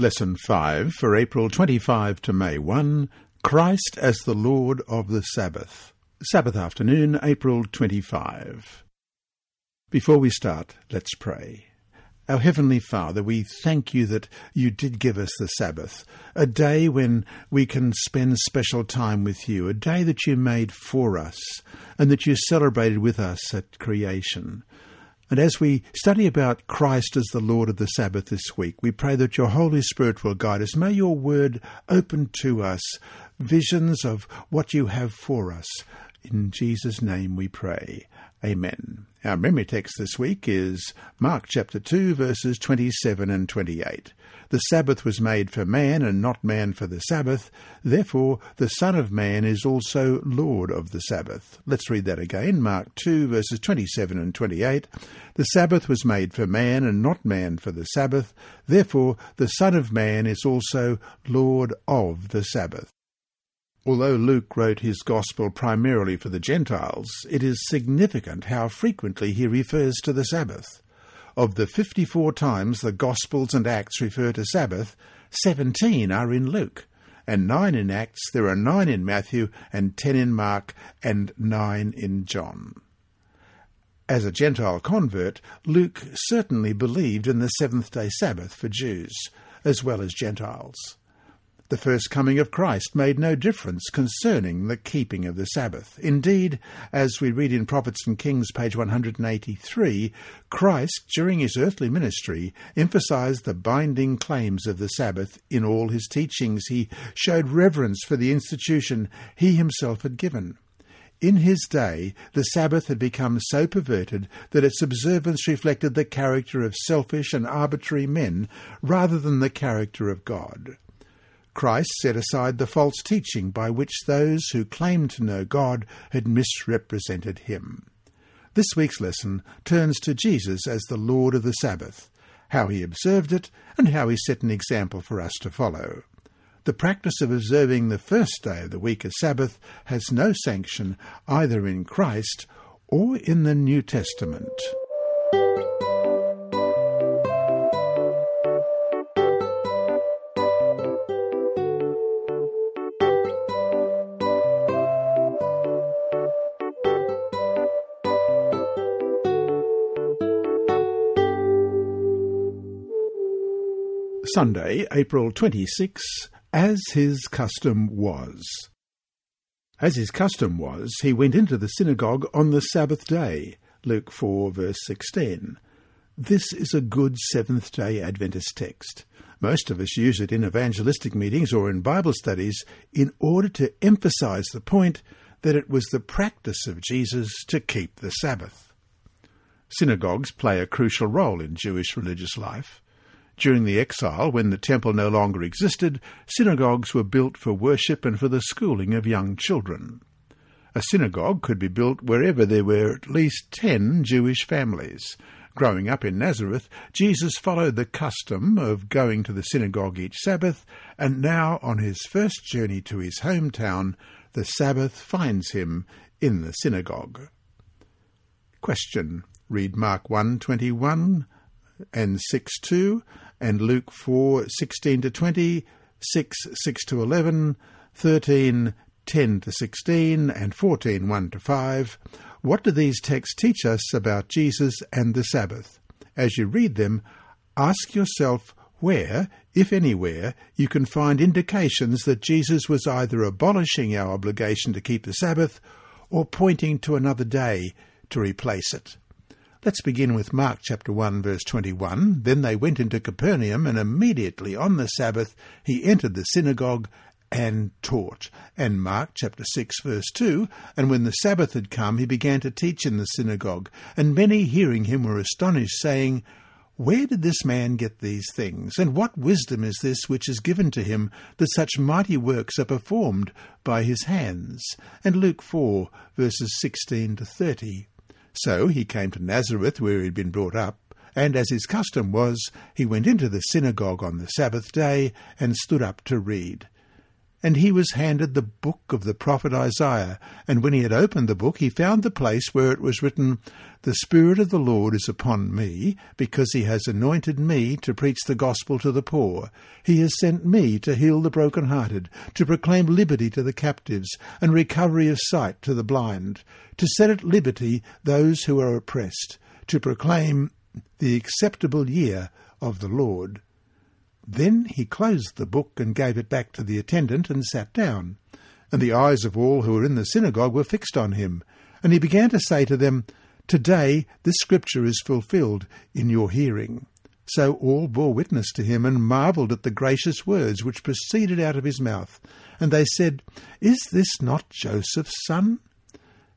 Lesson 5 for April 25 to May 1 Christ as the Lord of the Sabbath. Sabbath afternoon, April 25. Before we start, let's pray. Our Heavenly Father, we thank you that you did give us the Sabbath, a day when we can spend special time with you, a day that you made for us, and that you celebrated with us at creation. And as we study about Christ as the Lord of the Sabbath this week, we pray that your Holy Spirit will guide us. May your word open to us visions of what you have for us. In Jesus' name we pray. Amen. Our memory text this week is Mark chapter 2, verses 27 and 28. The Sabbath was made for man, and not man for the Sabbath. Therefore, the Son of Man is also Lord of the Sabbath. Let's read that again. Mark 2, verses 27 and 28. The Sabbath was made for man, and not man for the Sabbath. Therefore, the Son of Man is also Lord of the Sabbath. Although Luke wrote his Gospel primarily for the Gentiles, it is significant how frequently he refers to the Sabbath. Of the 54 times the Gospels and Acts refer to Sabbath, 17 are in Luke, and 9 in Acts, there are 9 in Matthew, and 10 in Mark, and 9 in John. As a Gentile convert, Luke certainly believed in the seventh day Sabbath for Jews, as well as Gentiles. The first coming of Christ made no difference concerning the keeping of the Sabbath. Indeed, as we read in Prophets and Kings, page 183, Christ, during his earthly ministry, emphasized the binding claims of the Sabbath in all his teachings. He showed reverence for the institution he himself had given. In his day, the Sabbath had become so perverted that its observance reflected the character of selfish and arbitrary men rather than the character of God. Christ set aside the false teaching by which those who claimed to know God had misrepresented him. This week's lesson turns to Jesus as the Lord of the Sabbath, how he observed it, and how he set an example for us to follow. The practice of observing the first day of the week as Sabbath has no sanction either in Christ or in the New Testament. Sunday, April 26, as his custom was. As his custom was, he went into the synagogue on the Sabbath day. Luke 4, verse 16. This is a good Seventh day Adventist text. Most of us use it in evangelistic meetings or in Bible studies in order to emphasize the point that it was the practice of Jesus to keep the Sabbath. Synagogues play a crucial role in Jewish religious life. During the exile, when the temple no longer existed, synagogues were built for worship and for the schooling of young children. A synagogue could be built wherever there were at least ten Jewish families. Growing up in Nazareth, Jesus followed the custom of going to the synagogue each Sabbath, and now on his first journey to his hometown, the Sabbath finds him in the synagogue. Question. Read Mark 1:21 and 6:2 and Luke 4 16 to 20, 6 6 to 11, 13 10 to 16, and 14 1 to 5. What do these texts teach us about Jesus and the Sabbath? As you read them, ask yourself where, if anywhere, you can find indications that Jesus was either abolishing our obligation to keep the Sabbath or pointing to another day to replace it. Let's begin with Mark chapter 1 verse 21. Then they went into Capernaum, and immediately on the Sabbath he entered the synagogue and taught. And Mark chapter 6 verse 2, and when the Sabbath had come, he began to teach in the synagogue, and many hearing him were astonished, saying, where did this man get these things? And what wisdom is this which is given to him, that such mighty works are performed by his hands? And Luke 4, verses 16 to 30. So he came to Nazareth, where he had been brought up, and as his custom was, he went into the synagogue on the Sabbath day and stood up to read. And he was handed the book of the prophet Isaiah. And when he had opened the book, he found the place where it was written, The Spirit of the Lord is upon me, because he has anointed me to preach the gospel to the poor. He has sent me to heal the broken-hearted, to proclaim liberty to the captives, and recovery of sight to the blind, to set at liberty those who are oppressed, to proclaim the acceptable year of the Lord. Then he closed the book and gave it back to the attendant and sat down. And the eyes of all who were in the synagogue were fixed on him. And he began to say to them, Today this scripture is fulfilled in your hearing. So all bore witness to him and marvelled at the gracious words which proceeded out of his mouth. And they said, Is this not Joseph's son?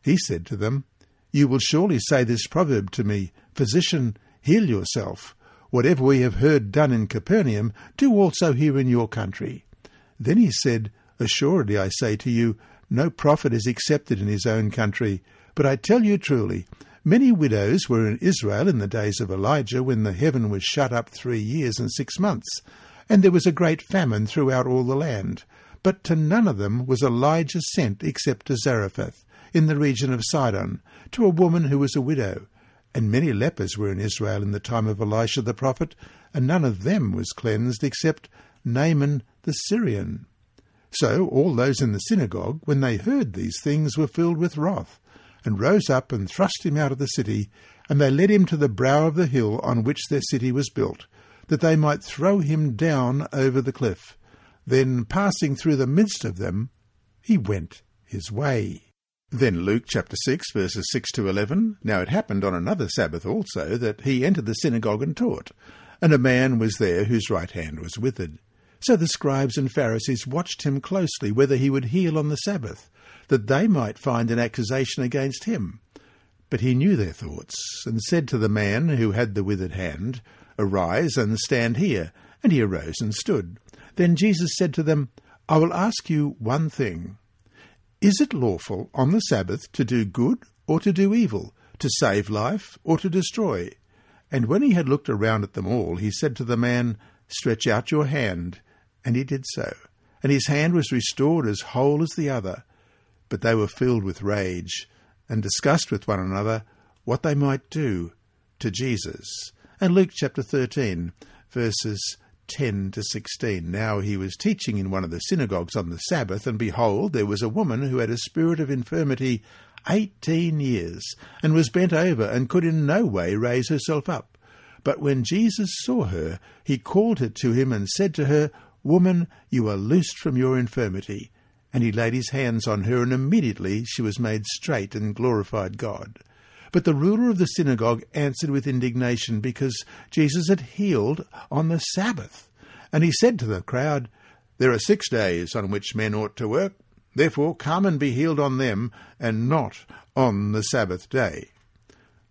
He said to them, You will surely say this proverb to me, Physician, heal yourself. Whatever we have heard done in Capernaum, do also here in your country. Then he said, Assuredly I say to you, no prophet is accepted in his own country. But I tell you truly, many widows were in Israel in the days of Elijah, when the heaven was shut up three years and six months, and there was a great famine throughout all the land. But to none of them was Elijah sent except to Zarephath, in the region of Sidon, to a woman who was a widow. And many lepers were in Israel in the time of Elisha the prophet, and none of them was cleansed except Naaman the Syrian. So all those in the synagogue, when they heard these things, were filled with wrath, and rose up and thrust him out of the city, and they led him to the brow of the hill on which their city was built, that they might throw him down over the cliff. Then, passing through the midst of them, he went his way. Then Luke chapter 6, verses 6 to 11. Now it happened on another Sabbath also that he entered the synagogue and taught, and a man was there whose right hand was withered. So the scribes and Pharisees watched him closely whether he would heal on the Sabbath, that they might find an accusation against him. But he knew their thoughts, and said to the man who had the withered hand, Arise and stand here. And he arose and stood. Then Jesus said to them, I will ask you one thing. Is it lawful on the Sabbath to do good or to do evil, to save life or to destroy? And when he had looked around at them all, he said to the man, Stretch out your hand. And he did so. And his hand was restored as whole as the other. But they were filled with rage, and discussed with one another what they might do to Jesus. And Luke chapter 13, verses 10 to 16. Now he was teaching in one of the synagogues on the Sabbath, and behold, there was a woman who had a spirit of infirmity eighteen years, and was bent over, and could in no way raise herself up. But when Jesus saw her, he called her to him, and said to her, Woman, you are loosed from your infirmity. And he laid his hands on her, and immediately she was made straight, and glorified God. But the ruler of the synagogue answered with indignation because Jesus had healed on the Sabbath. And he said to the crowd, There are six days on which men ought to work. Therefore come and be healed on them, and not on the Sabbath day.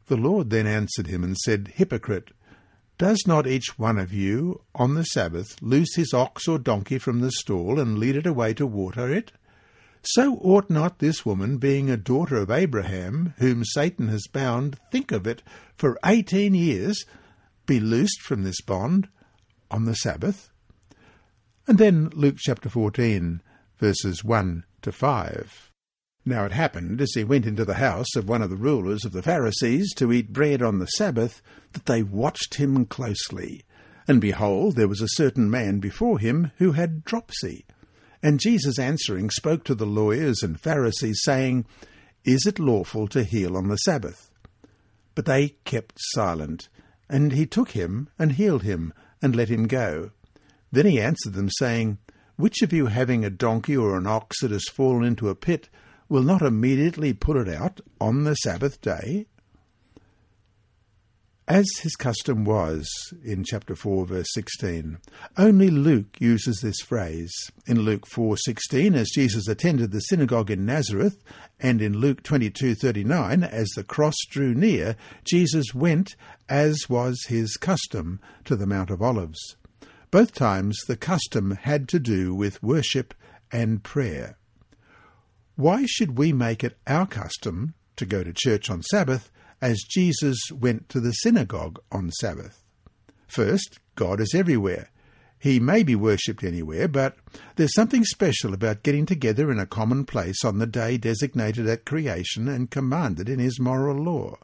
The Lord then answered him and said, Hypocrite, does not each one of you on the Sabbath loose his ox or donkey from the stall and lead it away to water it? So ought not this woman, being a daughter of Abraham, whom Satan has bound, think of it, for eighteen years, be loosed from this bond on the Sabbath? And then Luke chapter 14, verses 1 to 5. Now it happened, as he went into the house of one of the rulers of the Pharisees to eat bread on the Sabbath, that they watched him closely. And behold, there was a certain man before him who had dropsy. And Jesus answering spoke to the lawyers and Pharisees, saying, Is it lawful to heal on the Sabbath? But they kept silent. And he took him, and healed him, and let him go. Then he answered them, saying, Which of you having a donkey or an ox that has fallen into a pit, will not immediately pull it out on the Sabbath day? As his custom was in chapter 4 verse 16. Only Luke uses this phrase. In Luke 4:16 as Jesus attended the synagogue in Nazareth and in Luke 22:39 as the cross drew near, Jesus went as was his custom to the Mount of Olives. Both times the custom had to do with worship and prayer. Why should we make it our custom to go to church on Sabbath as Jesus went to the synagogue on Sabbath. First, God is everywhere. He may be worshipped anywhere, but there's something special about getting together in a common place on the day designated at creation and commanded in His moral law.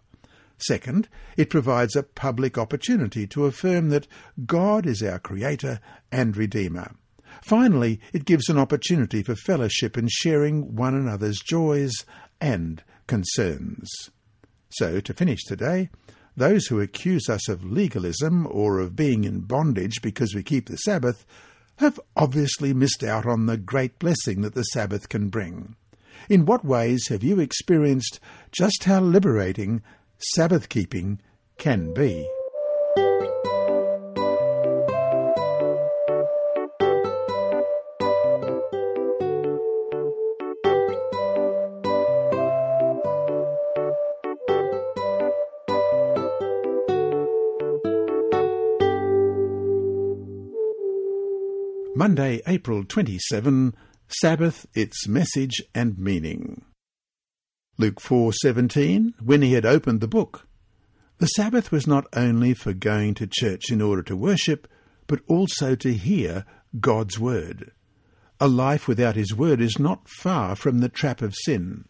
Second, it provides a public opportunity to affirm that God is our Creator and Redeemer. Finally, it gives an opportunity for fellowship and sharing one another's joys and concerns. So, to finish today, those who accuse us of legalism or of being in bondage because we keep the Sabbath have obviously missed out on the great blessing that the Sabbath can bring. In what ways have you experienced just how liberating Sabbath keeping can be? Monday, April 27, Sabbath, its message and meaning. Luke 4:17 When he had opened the book The Sabbath was not only for going to church in order to worship but also to hear God's word. A life without his word is not far from the trap of sin.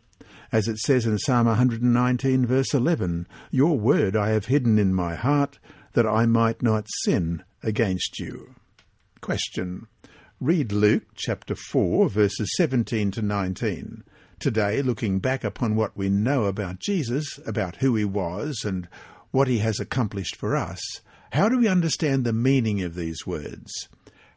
As it says in Psalm 119 verse 11, Your word I have hidden in my heart that I might not sin against you. Question. Read Luke chapter 4, verses 17 to 19. Today, looking back upon what we know about Jesus, about who he was, and what he has accomplished for us, how do we understand the meaning of these words?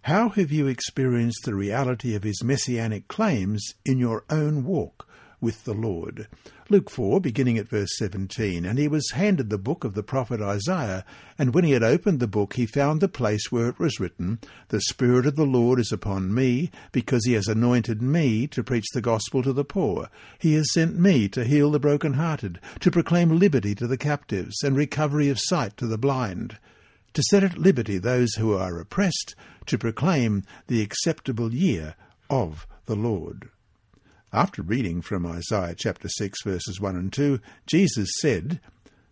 How have you experienced the reality of his messianic claims in your own walk with the Lord? Luke 4, beginning at verse 17. And he was handed the book of the prophet Isaiah, and when he had opened the book, he found the place where it was written, The Spirit of the Lord is upon me, because he has anointed me to preach the gospel to the poor. He has sent me to heal the broken-hearted, to proclaim liberty to the captives, and recovery of sight to the blind, to set at liberty those who are oppressed, to proclaim the acceptable year of the Lord. After reading from Isaiah chapter 6 verses 1 and 2, Jesus said,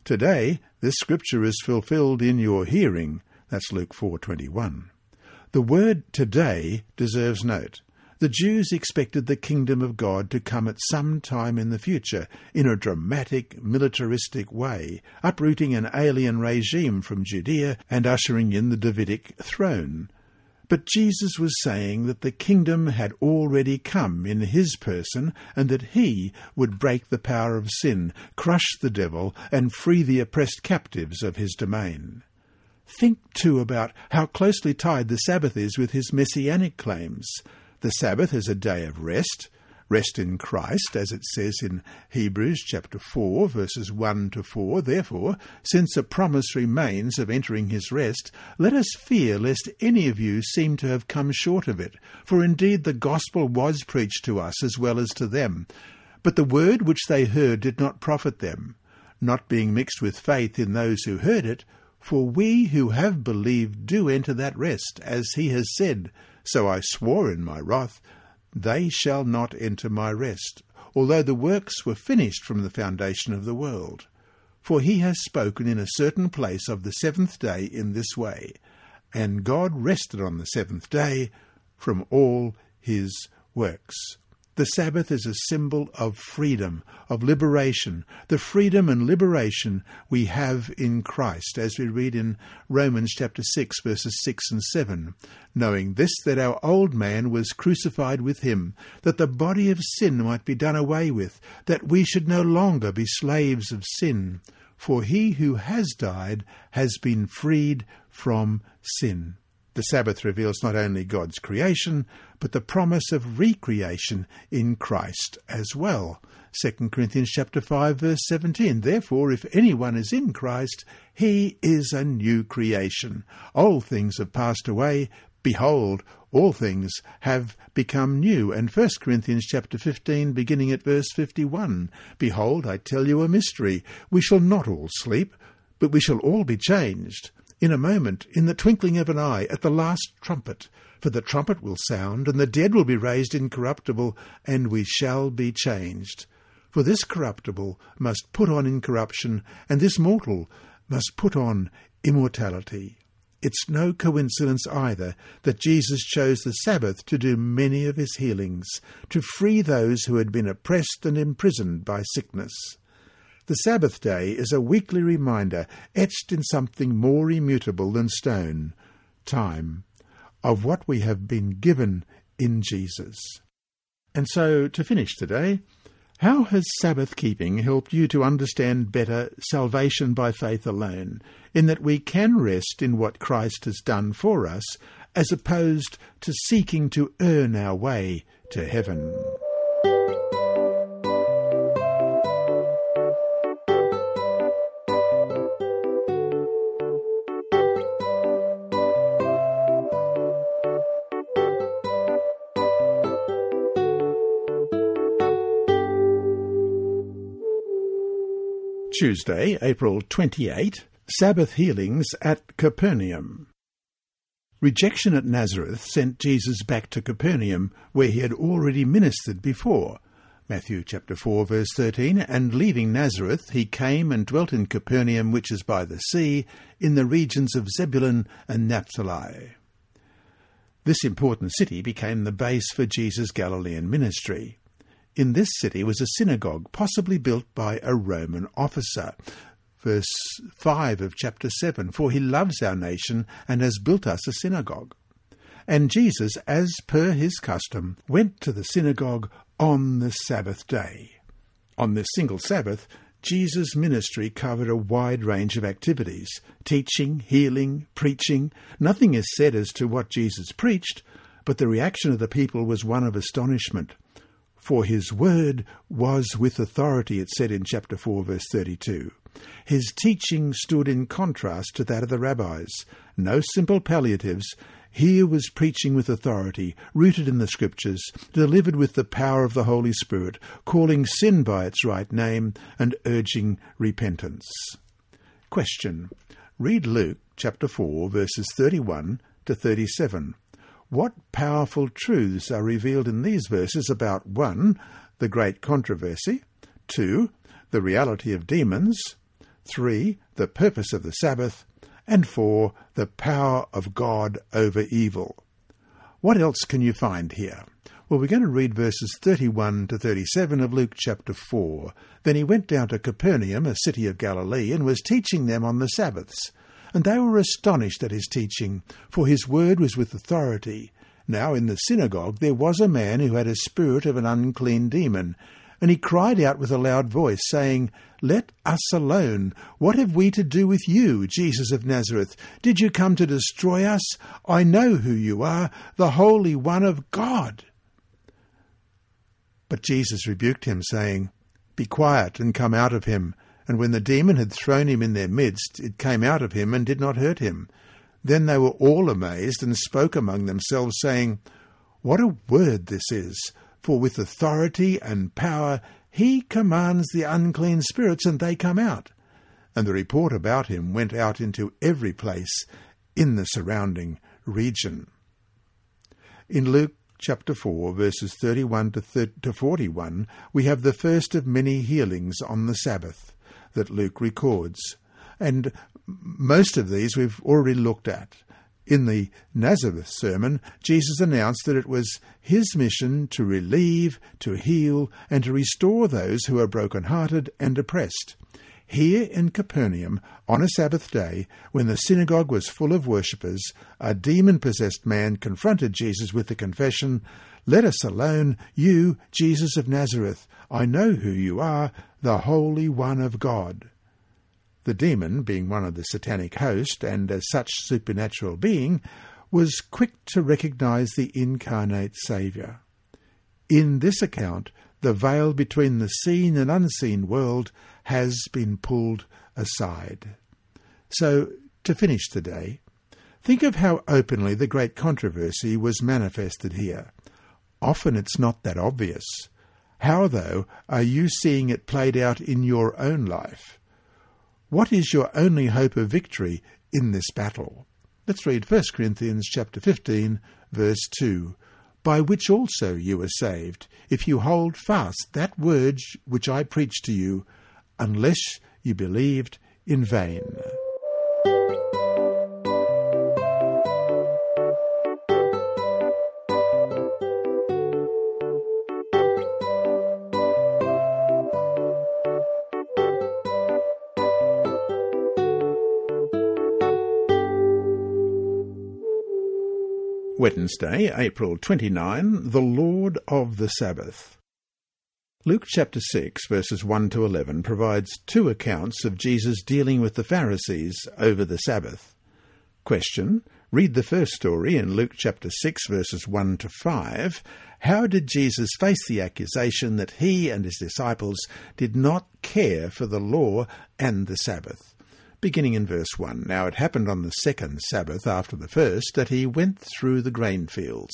Today this scripture is fulfilled in your hearing. That's Luke 4:21. The word today deserves note. The Jews expected the kingdom of God to come at some time in the future in a dramatic, militaristic way, uprooting an alien regime from Judea and ushering in the Davidic throne. But Jesus was saying that the kingdom had already come in his person and that he would break the power of sin, crush the devil, and free the oppressed captives of his domain. Think, too, about how closely tied the Sabbath is with his messianic claims. The Sabbath is a day of rest, Rest in Christ, as it says in Hebrews chapter 4, verses 1 to 4. Therefore, since a promise remains of entering his rest, let us fear lest any of you seem to have come short of it. For indeed the gospel was preached to us as well as to them. But the word which they heard did not profit them, not being mixed with faith in those who heard it. For we who have believed do enter that rest, as he has said, So I swore in my wrath, they shall not enter my rest, although the works were finished from the foundation of the world. For he has spoken in a certain place of the seventh day in this way, and God rested on the seventh day from all his works. The Sabbath is a symbol of freedom, of liberation, the freedom and liberation we have in Christ, as we read in Romans chapter 6, verses 6 and 7. Knowing this, that our old man was crucified with him, that the body of sin might be done away with, that we should no longer be slaves of sin. For he who has died has been freed from sin. The Sabbath reveals not only God's creation, but the promise of recreation in Christ as well. 2 Corinthians chapter 5 verse 17 Therefore if anyone is in Christ he is a new creation. Old things have passed away. Behold all things have become new. And 1 Corinthians chapter 15 beginning at verse 51 Behold I tell you a mystery. We shall not all sleep but we shall all be changed in a moment, in the twinkling of an eye, at the last trumpet. For the trumpet will sound, and the dead will be raised incorruptible, and we shall be changed. For this corruptible must put on incorruption, and this mortal must put on immortality. It's no coincidence either that Jesus chose the Sabbath to do many of his healings, to free those who had been oppressed and imprisoned by sickness. The Sabbath day is a weekly reminder, etched in something more immutable than stone, time, of what we have been given in Jesus. And so, to finish today, how has Sabbath keeping helped you to understand better salvation by faith alone, in that we can rest in what Christ has done for us, as opposed to seeking to earn our way to heaven? Tuesday, April 28, Sabbath healings at Capernaum. Rejection at Nazareth sent Jesus back to Capernaum, where he had already ministered before. Matthew chapter 4 verse 13, and leaving Nazareth, he came and dwelt in Capernaum, which is by the sea, in the regions of Zebulun and Naphtali. This important city became the base for Jesus' Galilean ministry. In this city was a synagogue, possibly built by a Roman officer. Verse 5 of chapter 7 For he loves our nation and has built us a synagogue. And Jesus, as per his custom, went to the synagogue on the Sabbath day. On this single Sabbath, Jesus' ministry covered a wide range of activities teaching, healing, preaching. Nothing is said as to what Jesus preached, but the reaction of the people was one of astonishment. For his word was with authority, it said in chapter 4, verse 32. His teaching stood in contrast to that of the rabbis. No simple palliatives. Here was preaching with authority, rooted in the Scriptures, delivered with the power of the Holy Spirit, calling sin by its right name, and urging repentance. Question. Read Luke chapter 4, verses 31 to 37. What powerful truths are revealed in these verses about 1. The great controversy, 2. The reality of demons, 3. The purpose of the Sabbath, and 4. The power of God over evil. What else can you find here? Well, we're going to read verses 31 to 37 of Luke chapter 4. Then he went down to Capernaum, a city of Galilee, and was teaching them on the Sabbaths. And they were astonished at his teaching, for his word was with authority. Now in the synagogue there was a man who had a spirit of an unclean demon, and he cried out with a loud voice, saying, Let us alone. What have we to do with you, Jesus of Nazareth? Did you come to destroy us? I know who you are, the Holy One of God. But Jesus rebuked him, saying, Be quiet and come out of him. And when the demon had thrown him in their midst, it came out of him and did not hurt him. Then they were all amazed and spoke among themselves, saying, What a word this is! For with authority and power he commands the unclean spirits, and they come out. And the report about him went out into every place in the surrounding region. In Luke chapter 4, verses 31 to 41, we have the first of many healings on the Sabbath that Luke records. And most of these we've already looked at. In the Nazareth sermon, Jesus announced that it was his mission to relieve, to heal, and to restore those who are broken-hearted and oppressed. Here in Capernaum, on a Sabbath day, when the synagogue was full of worshippers, a demon possessed man confronted Jesus with the confession, Let us alone, you, Jesus of Nazareth. I know who you are, the Holy One of God. The demon, being one of the satanic host and as such supernatural being, was quick to recognize the incarnate Saviour. In this account, the veil between the seen and unseen world has been pulled aside. So, to finish today, think of how openly the great controversy was manifested here. Often it's not that obvious. How, though, are you seeing it played out in your own life? What is your only hope of victory in this battle? Let's read 1 Corinthians chapter 15 verse 2. By which also you are saved, if you hold fast that word which I preached to you, unless you believed in vain. Wednesday, April 29, the Lord of the Sabbath. Luke chapter 6, verses 1 to 11 provides two accounts of Jesus dealing with the Pharisees over the Sabbath. Question. Read the first story in Luke chapter 6, verses 1 to 5. How did Jesus face the accusation that he and his disciples did not care for the law and the Sabbath? Beginning in verse 1. Now it happened on the second Sabbath after the first that he went through the grain fields,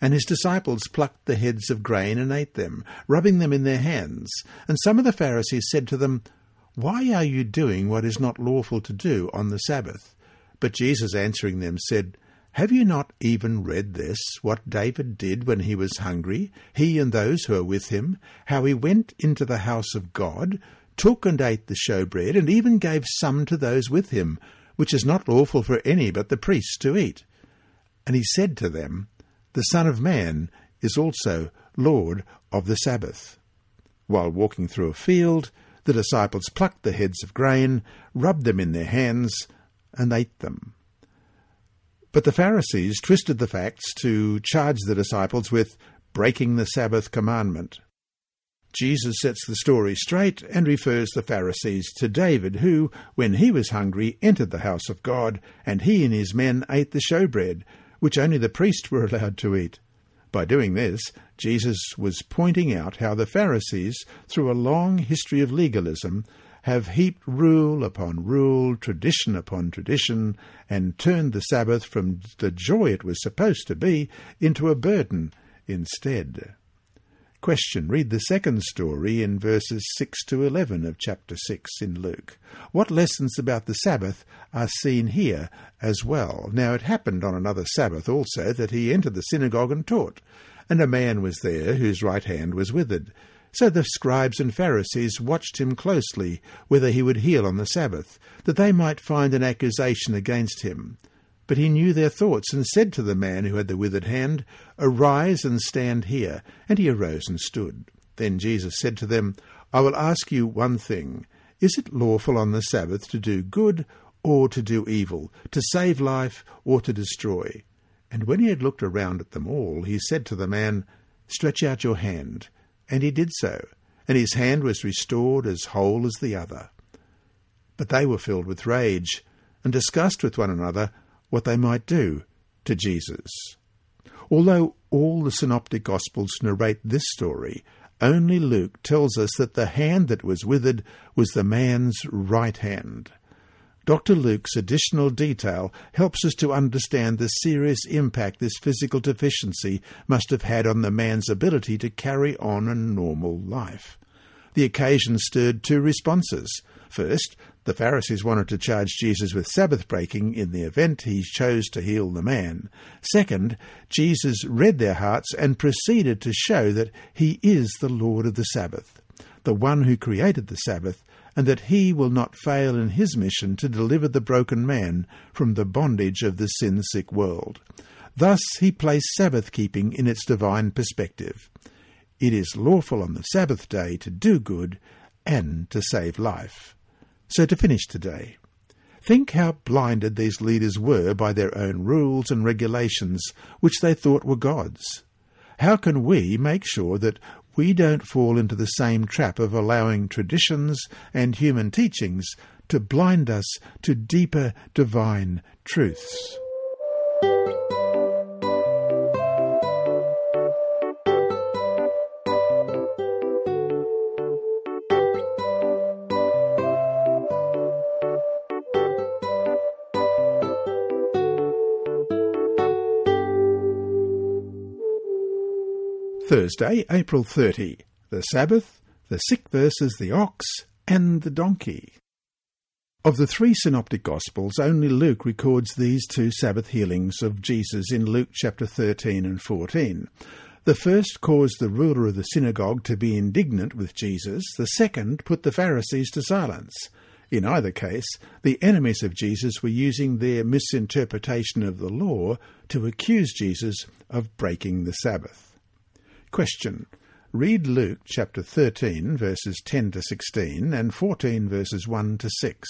and his disciples plucked the heads of grain and ate them, rubbing them in their hands. And some of the Pharisees said to them, Why are you doing what is not lawful to do on the Sabbath? But Jesus answering them said, have you not even read this, what David did when he was hungry, he and those who are with him, how he went into the house of God, took and ate the showbread, and even gave some to those with him, which is not lawful for any but the priests to eat. And he said to them, The Son of Man is also Lord of the Sabbath. While walking through a field, the disciples plucked the heads of grain, rubbed them in their hands, and ate them. But the Pharisees twisted the facts to charge the disciples with breaking the Sabbath commandment. Jesus sets the story straight and refers the Pharisees to David, who, when he was hungry, entered the house of God, and he and his men ate the showbread, which only the priests were allowed to eat. By doing this, Jesus was pointing out how the Pharisees, through a long history of legalism, have heaped rule upon rule, tradition upon tradition, and turned the Sabbath from the joy it was supposed to be into a burden instead. Question. Read the second story in verses 6 to 11 of chapter 6 in Luke. What lessons about the Sabbath are seen here as well? Now it happened on another Sabbath also that he entered the synagogue and taught, and a man was there whose right hand was withered. So the scribes and Pharisees watched him closely, whether he would heal on the Sabbath, that they might find an accusation against him. But he knew their thoughts, and said to the man who had the withered hand, Arise and stand here. And he arose and stood. Then Jesus said to them, I will ask you one thing. Is it lawful on the Sabbath to do good or to do evil, to save life or to destroy? And when he had looked around at them all, he said to the man, Stretch out your hand. And he did so, and his hand was restored as whole as the other. But they were filled with rage, and discussed with one another what they might do to Jesus. Although all the synoptic Gospels narrate this story, only Luke tells us that the hand that was withered was the man's right hand. Dr. Luke's additional detail helps us to understand the serious impact this physical deficiency must have had on the man's ability to carry on a normal life. The occasion stirred two responses. First, the Pharisees wanted to charge Jesus with Sabbath breaking in the event he chose to heal the man. Second, Jesus read their hearts and proceeded to show that he is the Lord of the Sabbath, the one who created the Sabbath, and that he will not fail in his mission to deliver the broken man from the bondage of the sin sick world. Thus he placed Sabbath keeping in its divine perspective. It is lawful on the Sabbath day to do good and to save life. So to finish today, think how blinded these leaders were by their own rules and regulations, which they thought were God's. How can we make sure that we don't fall into the same trap of allowing traditions and human teachings to blind us to deeper divine truths? Thursday, April 30. The Sabbath, the sick versus the ox, and the donkey. Of the three synoptic Gospels, only Luke records these two Sabbath healings of Jesus in Luke chapter 13 and 14. The first caused the ruler of the synagogue to be indignant with Jesus, the second put the Pharisees to silence. In either case, the enemies of Jesus were using their misinterpretation of the law to accuse Jesus of breaking the Sabbath. Question. Read Luke chapter 13, verses 10 to 16, and 14, verses 1 to 6.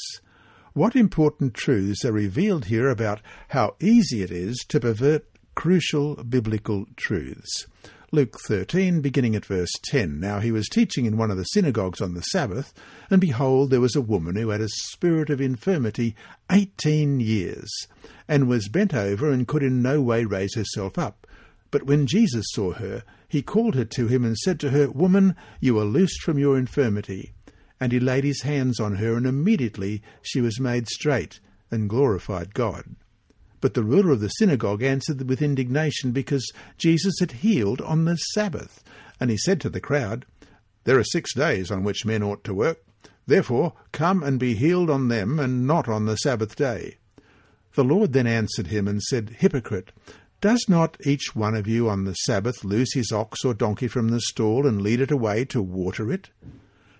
What important truths are revealed here about how easy it is to pervert crucial biblical truths. Luke 13, beginning at verse 10. Now he was teaching in one of the synagogues on the Sabbath, and behold, there was a woman who had a spirit of infirmity eighteen years, and was bent over and could in no way raise herself up. But when Jesus saw her, he called her to him and said to her, Woman, you are loosed from your infirmity. And he laid his hands on her, and immediately she was made straight, and glorified God. But the ruler of the synagogue answered with indignation because Jesus had healed on the Sabbath. And he said to the crowd, There are six days on which men ought to work. Therefore, come and be healed on them, and not on the Sabbath day. The Lord then answered him and said, Hypocrite, does not each one of you on the Sabbath loose his ox or donkey from the stall and lead it away to water it?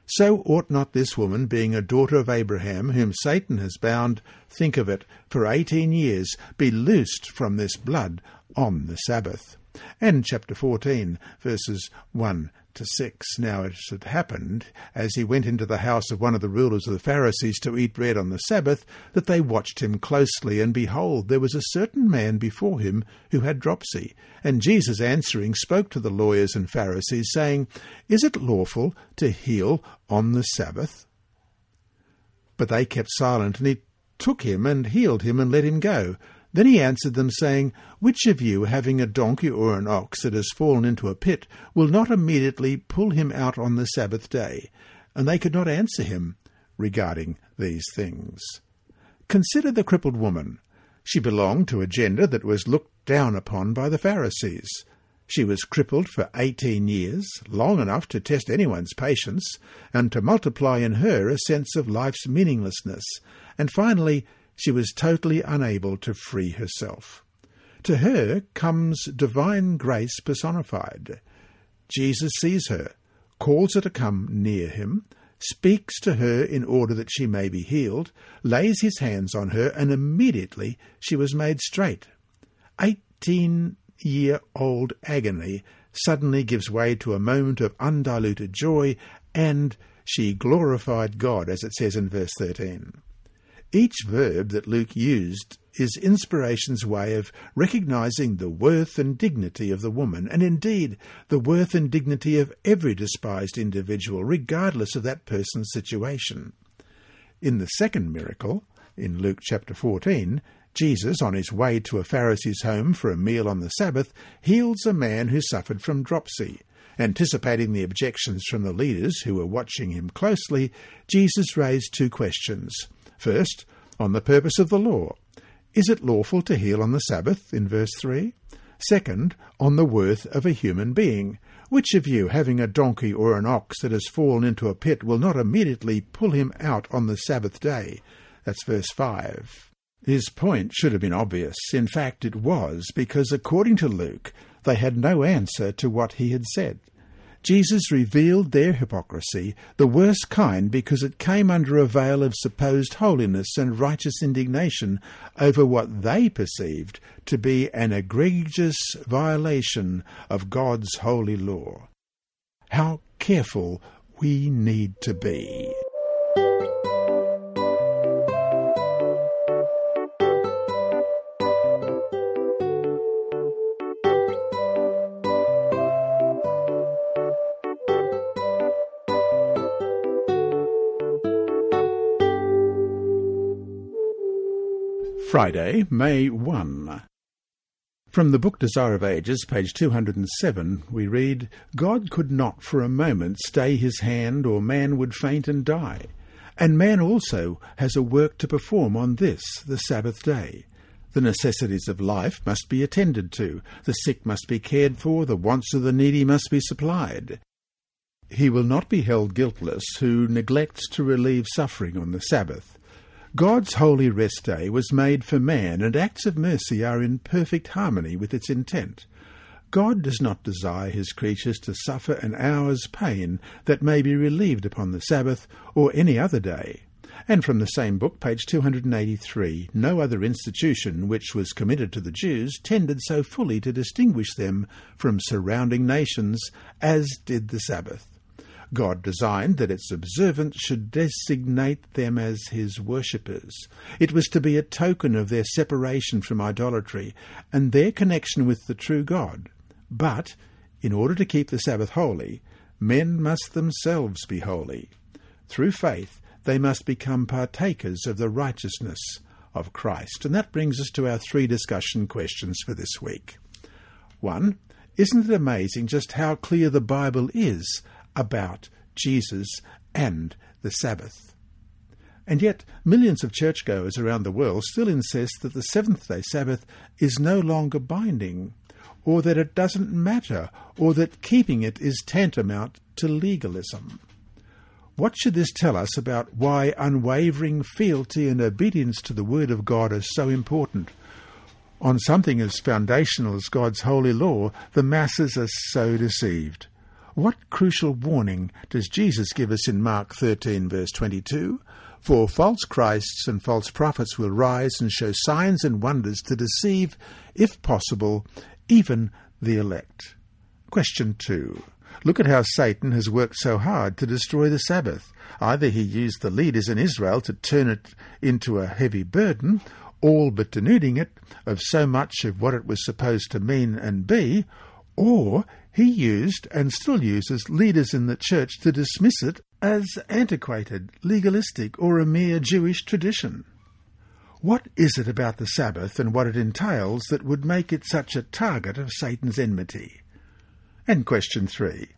So ought not this woman, being a daughter of Abraham, whom Satan has bound, think of it, for eighteen years, be loosed from this blood on the Sabbath? And chapter 14, verses 1 to 6. Now it had happened, as he went into the house of one of the rulers of the Pharisees to eat bread on the Sabbath, that they watched him closely, and behold, there was a certain man before him who had dropsy. And Jesus answering spoke to the lawyers and Pharisees, saying, Is it lawful to heal on the Sabbath? But they kept silent, and he took him and healed him and let him go. Then he answered them, saying, Which of you, having a donkey or an ox that has fallen into a pit, will not immediately pull him out on the Sabbath day? And they could not answer him regarding these things. Consider the crippled woman. She belonged to a gender that was looked down upon by the Pharisees. She was crippled for eighteen years, long enough to test anyone's patience, and to multiply in her a sense of life's meaninglessness, and finally she was totally unable to free herself. To her comes divine grace personified. Jesus sees her, calls her to come near him, speaks to her in order that she may be healed, lays his hands on her, and immediately she was made straight. Eighteen year old agony suddenly gives way to a moment of undiluted joy, and she glorified God, as it says in verse 13. Each verb that Luke used is inspiration's way of recognizing the worth and dignity of the woman, and indeed the worth and dignity of every despised individual, regardless of that person's situation. In the second miracle, in Luke chapter 14, Jesus, on his way to a Pharisee's home for a meal on the Sabbath, heals a man who suffered from dropsy. Anticipating the objections from the leaders who were watching him closely, Jesus raised two questions. First, on the purpose of the law. Is it lawful to heal on the Sabbath, in verse 3? Second, on the worth of a human being. Which of you, having a donkey or an ox that has fallen into a pit, will not immediately pull him out on the Sabbath day? That's verse 5. His point should have been obvious. In fact, it was, because according to Luke, they had no answer to what he had said. Jesus revealed their hypocrisy, the worst kind because it came under a veil of supposed holiness and righteous indignation over what they perceived to be an egregious violation of God's holy law. How careful we need to be. Friday, May 1. From the book Desire of Ages, page 207, we read, God could not for a moment stay his hand, or man would faint and die. And man also has a work to perform on this, the Sabbath day. The necessities of life must be attended to, the sick must be cared for, the wants of the needy must be supplied. He will not be held guiltless who neglects to relieve suffering on the Sabbath. God's holy rest day was made for man, and acts of mercy are in perfect harmony with its intent. God does not desire his creatures to suffer an hour's pain that may be relieved upon the Sabbath or any other day. And from the same book, page 283, no other institution which was committed to the Jews tended so fully to distinguish them from surrounding nations as did the Sabbath. God designed that its observance should designate them as his worshippers. It was to be a token of their separation from idolatry and their connection with the true God. But, in order to keep the Sabbath holy, men must themselves be holy. Through faith, they must become partakers of the righteousness of Christ. And that brings us to our three discussion questions for this week. One, isn't it amazing just how clear the Bible is about Jesus and the Sabbath? And yet, millions of churchgoers around the world still insist that the seventh day Sabbath is no longer binding, or that it doesn't matter, or that keeping it is tantamount to legalism. What should this tell us about why unwavering fealty and obedience to the Word of God is so important? On something as foundational as God's holy law, the masses are so deceived. What crucial warning does Jesus give us in Mark 13, verse 22? For false Christs and false prophets will rise and show signs and wonders to deceive, if possible, even the elect. Question 2. Look at how Satan has worked so hard to destroy the Sabbath. Either he used the leaders in Israel to turn it into a heavy burden, all but denuding it of so much of what it was supposed to mean and be, or he used and still uses leaders in the church to dismiss it as antiquated, legalistic, or a mere Jewish tradition. What is it about the Sabbath and what it entails that would make it such a target of Satan's enmity? And question three.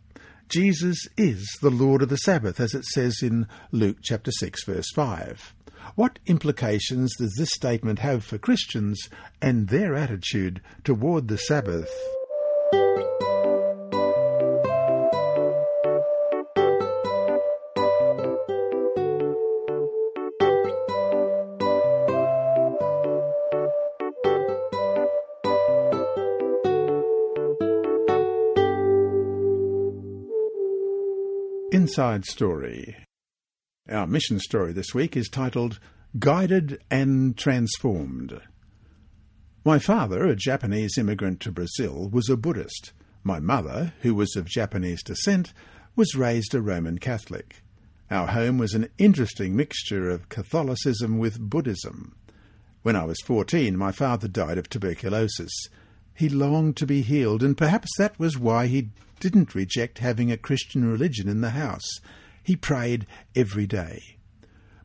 Jesus is the Lord of the Sabbath, as it says in Luke chapter 6, verse 5. What implications does this statement have for Christians and their attitude toward the Sabbath? Inside Story. Our mission story this week is titled Guided and Transformed. My father, a Japanese immigrant to Brazil, was a Buddhist. My mother, who was of Japanese descent, was raised a Roman Catholic. Our home was an interesting mixture of Catholicism with Buddhism. When I was fourteen, my father died of tuberculosis. He longed to be healed, and perhaps that was why he didn't reject having a Christian religion in the house. He prayed every day.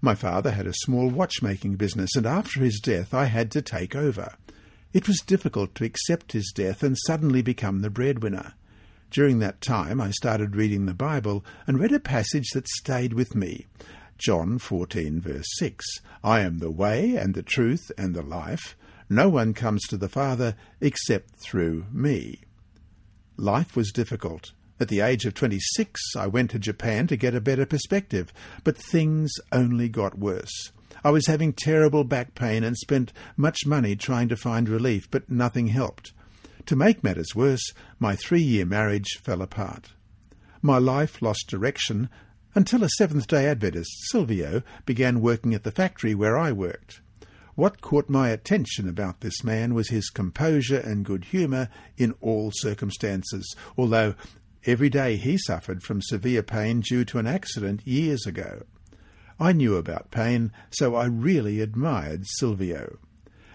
My father had a small watchmaking business, and after his death I had to take over. It was difficult to accept his death and suddenly become the breadwinner. During that time I started reading the Bible and read a passage that stayed with me. John 14 verse 6. I am the way and the truth and the life. No one comes to the Father except through me. Life was difficult. At the age of 26, I went to Japan to get a better perspective, but things only got worse. I was having terrible back pain and spent much money trying to find relief, but nothing helped. To make matters worse, my three year marriage fell apart. My life lost direction until a Seventh day Adventist, Silvio, began working at the factory where I worked. What caught my attention about this man was his composure and good humour in all circumstances, although every day he suffered from severe pain due to an accident years ago. I knew about pain, so I really admired Silvio.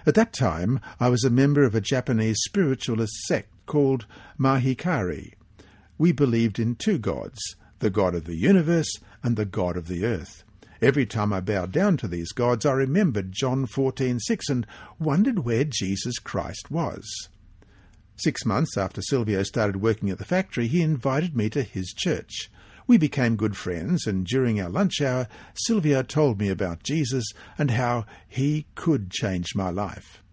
At that time, I was a member of a Japanese spiritualist sect called Mahikari. We believed in two gods, the God of the universe and the God of the earth. Every time I bowed down to these gods, I remembered John 14:6 and wondered where Jesus Christ was. Six months after Silvio started working at the factory, he invited me to his church. We became good friends, and during our lunch hour, Silvio told me about Jesus and how he could change my life.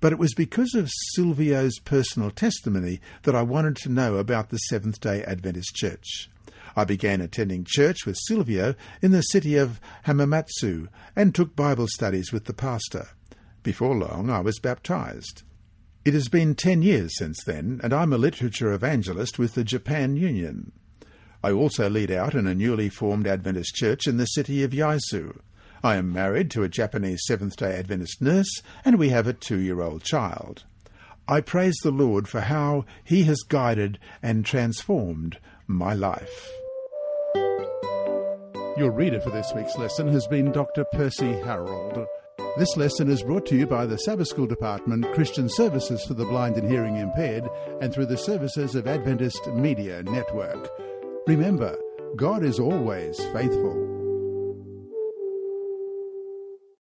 But it was because of Silvio's personal testimony that I wanted to know about the Seventh day Adventist Church. I began attending church with Silvio in the city of Hamamatsu and took Bible studies with the pastor. Before long, I was baptized. It has been ten years since then, and I'm a literature evangelist with the Japan Union. I also lead out in a newly formed Adventist church in the city of Yaizu. I am married to a Japanese Seventh day Adventist nurse, and we have a two year old child. I praise the Lord for how He has guided and transformed my life. Your reader for this week's lesson has been Dr. Percy Harold. This lesson is brought to you by the Sabbath School Department, Christian Services for the Blind and Hearing Impaired, and through the services of Adventist Media Network. Remember, God is always faithful.